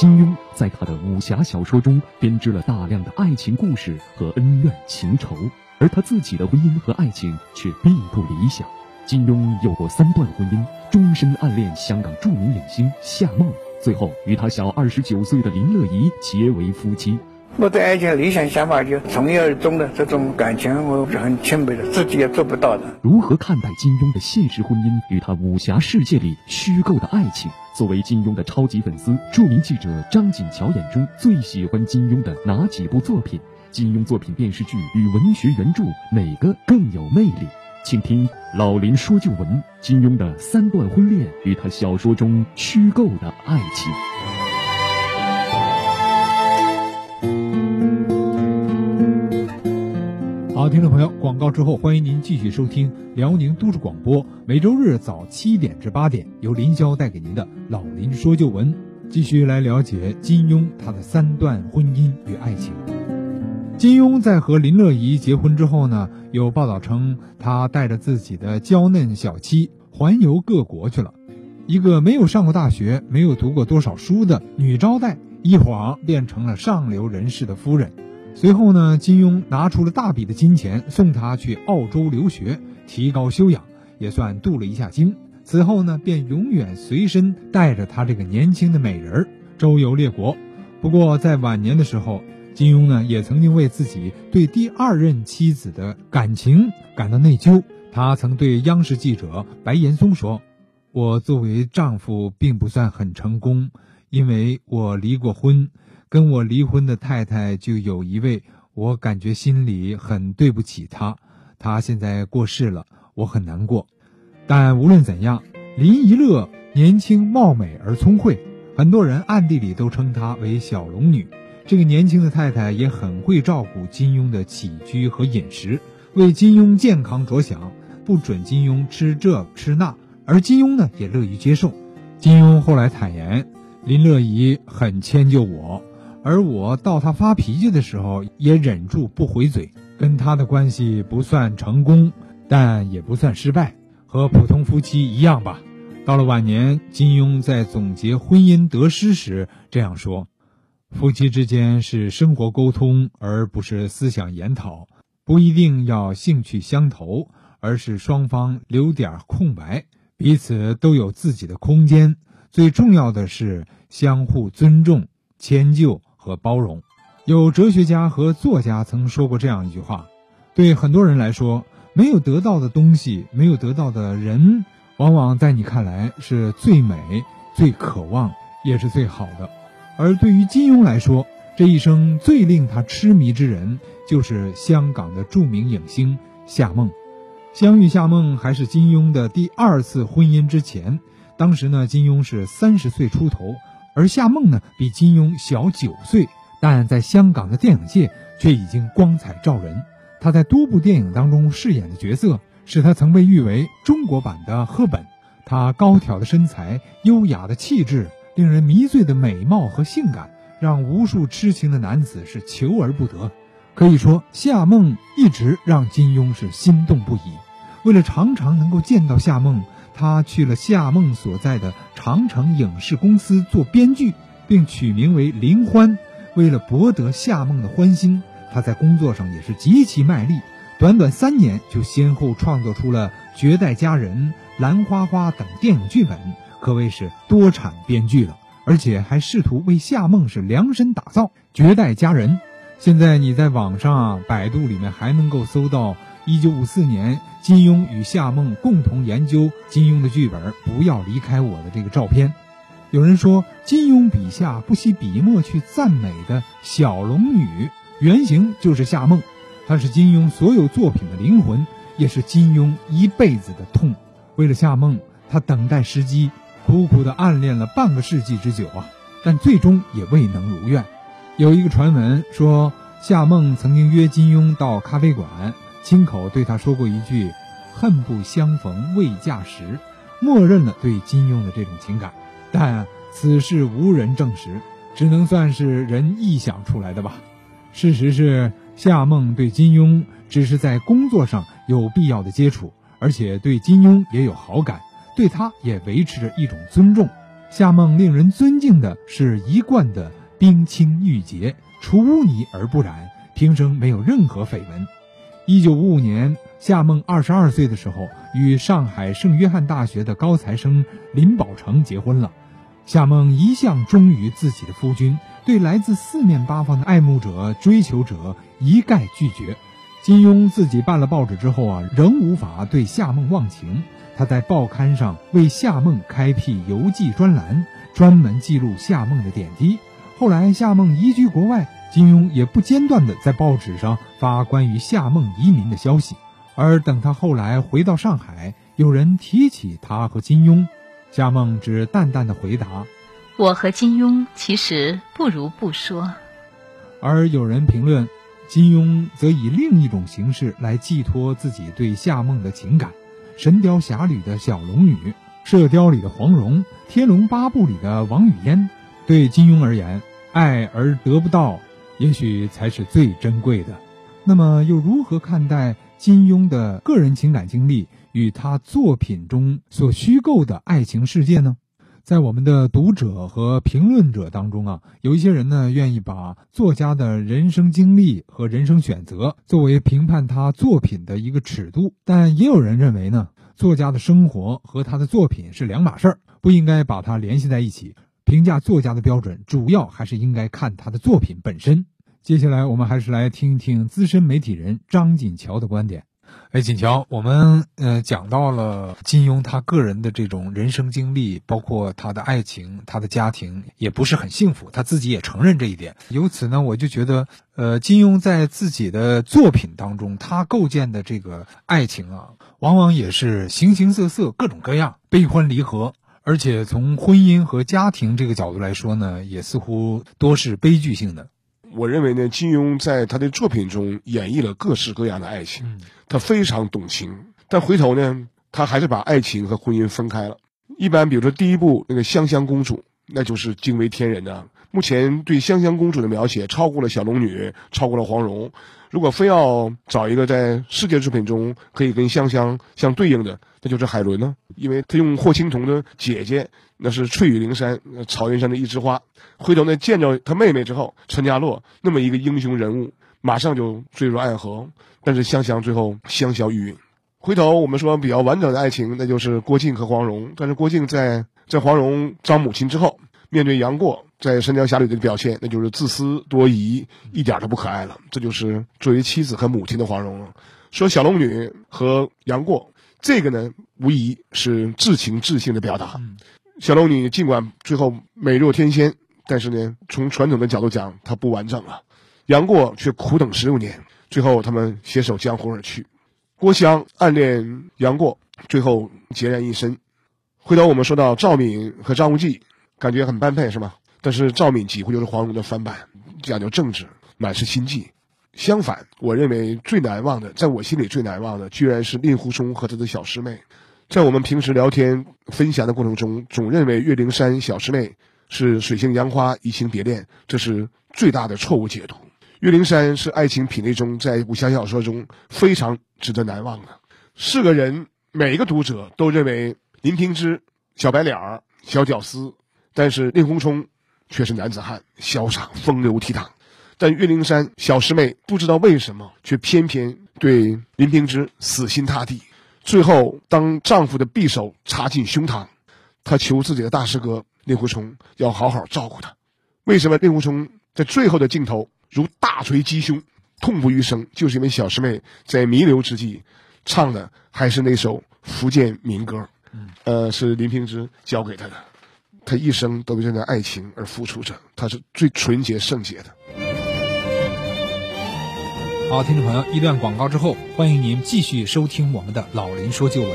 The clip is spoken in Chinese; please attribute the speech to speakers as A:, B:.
A: 金庸在他的武侠小说中编织了大量的爱情故事和恩怨情仇，而他自己的婚姻和爱情却并不理想。金庸有过三段婚姻，终身暗恋香港著名影星夏梦，最后与他小二十九岁的林乐怡结为夫妻。
B: 我对爱情理想想法就从一而终的这种感情，我是很钦佩的，自己也做不到的。
A: 如何看待金庸的现实婚姻与他武侠世界里虚构的爱情？作为金庸的超级粉丝，著名记者张锦桥眼中最喜欢金庸的哪几部作品？金庸作品电视剧与文学原著哪个更有魅力？请听老林说旧闻：金庸的三段婚恋与他小说中虚构的爱情。
C: 好，听众朋友，广告之后，欢迎您继续收听辽宁都市广播，每周日早七点至八点，由林霄带给您的《老林说旧闻》，继续来了解金庸他的三段婚姻与爱情。金庸在和林乐怡结婚之后呢，有报道称他带着自己的娇嫩小妻环游各国去了，一个没有上过大学、没有读过多少书的女招待，一晃变成了上流人士的夫人。随后呢，金庸拿出了大笔的金钱送她去澳洲留学，提高修养，也算镀了一下金。此后呢，便永远随身带着她这个年轻的美人儿周游列国。不过在晚年的时候，金庸呢也曾经为自己对第二任妻子的感情感到内疚。他曾对央视记者白岩松说：“我作为丈夫并不算很成功，因为我离过婚。”跟我离婚的太太就有一位，我感觉心里很对不起她。她现在过世了，我很难过。但无论怎样，林一乐年轻貌美而聪慧，很多人暗地里都称她为小龙女。这个年轻的太太也很会照顾金庸的起居和饮食，为金庸健康着想，不准金庸吃这吃那，而金庸呢也乐于接受。金庸后来坦言，林乐怡很迁就我。而我到他发脾气的时候，也忍住不回嘴。跟他的关系不算成功，但也不算失败，和普通夫妻一样吧。到了晚年，金庸在总结婚姻得失时这样说：“夫妻之间是生活沟通，而不是思想研讨；不一定要兴趣相投，而是双方留点空白，彼此都有自己的空间。最重要的是相互尊重、迁就。”和包容，有哲学家和作家曾说过这样一句话：对很多人来说，没有得到的东西，没有得到的人，往往在你看来是最美、最渴望，也是最好的。而对于金庸来说，这一生最令他痴迷之人，就是香港的著名影星夏梦。相遇夏梦还是金庸的第二次婚姻之前，当时呢，金庸是三十岁出头。而夏梦呢，比金庸小九岁，但在香港的电影界却已经光彩照人。他在多部电影当中饰演的角色，使他曾被誉为中国版的赫本。他高挑的身材、优雅的气质、令人迷醉的美貌和性感，让无数痴情的男子是求而不得。可以说，夏梦一直让金庸是心动不已。为了常常能够见到夏梦。他去了夏梦所在的长城影视公司做编剧，并取名为林欢。为了博得夏梦的欢心，他在工作上也是极其卖力。短短三年，就先后创作出了《绝代佳人》《兰花花》等电影剧本，可谓是多产编剧了。而且还试图为夏梦是量身打造《绝代佳人》。现在你在网上，百度里面还能够搜到。一九五四年，金庸与夏梦共同研究金庸的剧本《不要离开我》的这个照片。有人说，金庸笔下不惜笔墨去赞美的小龙女，原型就是夏梦。她是金庸所有作品的灵魂，也是金庸一辈子的痛。为了夏梦，他等待时机，苦苦的暗恋了半个世纪之久啊！但最终也未能如愿。有一个传闻说，夏梦曾经约金庸到咖啡馆。亲口对他说过一句“恨不相逢未嫁时”，默认了对金庸的这种情感，但此事无人证实，只能算是人臆想出来的吧。事实是，夏梦对金庸只是在工作上有必要的接触，而且对金庸也有好感，对他也维持着一种尊重。夏梦令人尊敬的是一贯的冰清玉洁，除污泥而不染，平生没有任何绯闻。一九五五年，夏梦二十二岁的时候，与上海圣约翰大学的高材生林宝成结婚了。夏梦一向忠于自己的夫君，对来自四面八方的爱慕者、追求者一概拒绝。金庸自己办了报纸之后啊，仍无法对夏梦忘情。他在报刊上为夏梦开辟游记专栏，专门记录夏梦的点滴。后来夏梦移居国外，金庸也不间断地在报纸上发关于夏梦移民的消息。而等他后来回到上海，有人提起他和金庸，夏梦只淡淡的回答：“
D: 我和金庸其实不如不说。”
C: 而有人评论，金庸则以另一种形式来寄托自己对夏梦的情感。《神雕侠侣》的小龙女，《射雕》里的黄蓉，《天龙八部》里的王语嫣，对金庸而言，爱而得不到，也许才是最珍贵的。那么，又如何看待金庸的个人情感经历与他作品中所虚构的爱情世界呢？在我们的读者和评论者当中啊，有一些人呢愿意把作家的人生经历和人生选择作为评判他作品的一个尺度，但也有人认为呢，作家的生活和他的作品是两码事儿，不应该把它联系在一起。评价作家的标准，主要还是应该看他的作品本身。接下来，我们还是来听一听资深媒体人张锦桥的观点。哎，锦桥，我们呃讲到了金庸他个人的这种人生经历，包括他的爱情、他的家庭也不是很幸福，他自己也承认这一点。由此呢，我就觉得，呃，金庸在自己的作品当中，他构建的这个爱情啊，往往也是形形色色、各种各样、悲欢离合，而且从婚姻和家庭这个角度来说呢，也似乎多是悲剧性的。
E: 我认为呢，金庸在他的作品中演绎了各式各样的爱情，他非常懂情。但回头呢，他还是把爱情和婚姻分开了。一般比如说第一部那个香香公主，那就是惊为天人的。目前对香香公主的描写超过了小龙女，超过了黄蓉。如果非要找一个在世界作品中可以跟香香相对应的，那就是海伦呢，因为她用霍青桐的姐姐。那是翠羽灵山草原上的一枝花，回头呢见着她妹妹之后，陈家洛那么一个英雄人物，马上就坠入爱河。但是香香最后香消玉殒。回头我们说比较完整的爱情，那就是郭靖和黄蓉。但是郭靖在在黄蓉当母亲之后，面对杨过在《神雕侠侣》的表现，那就是自私多疑，一点都不可爱了。这就是作为妻子和母亲的黄蓉了。说小龙女和杨过，这个呢无疑是至情至性的表达。小龙女尽管最后美若天仙，但是呢，从传统的角度讲，她不完整了。杨过却苦等十六年，最后他们携手江湖而去。郭襄暗恋杨过，最后孑然一身。回头我们说到赵敏和张无忌，感觉很般配，是吗？但是赵敏几乎就是黄蓉的翻版，讲究政治，满是心计。相反，我认为最难忘的，在我心里最难忘的，居然是令狐冲和他的小师妹。在我们平时聊天分享的过程中，总认为岳灵珊小师妹是水性杨花移情别恋，这是最大的错误解读。岳灵珊是爱情品类中在武侠小说中非常值得难忘的。是个人，每一个读者都认为林平之小白脸儿、小屌丝，但是令狐冲却是男子汉，潇洒风流倜傥。但岳灵珊小师妹不知道为什么，却偏偏对林平之死心塌地。最后，当丈夫的匕首插进胸膛，她求自己的大师哥令狐冲要好好照顾她。为什么令狐冲在最后的镜头如大锤击胸，痛不欲生？就是因为小师妹在弥留之际唱的还是那首福建民歌，呃，是林平之教给她的。他一生都为了爱情而付出着，他是最纯洁圣洁的。
C: 好，听众朋友，一段广告之后，欢迎您继续收听我们的《老林说旧闻》。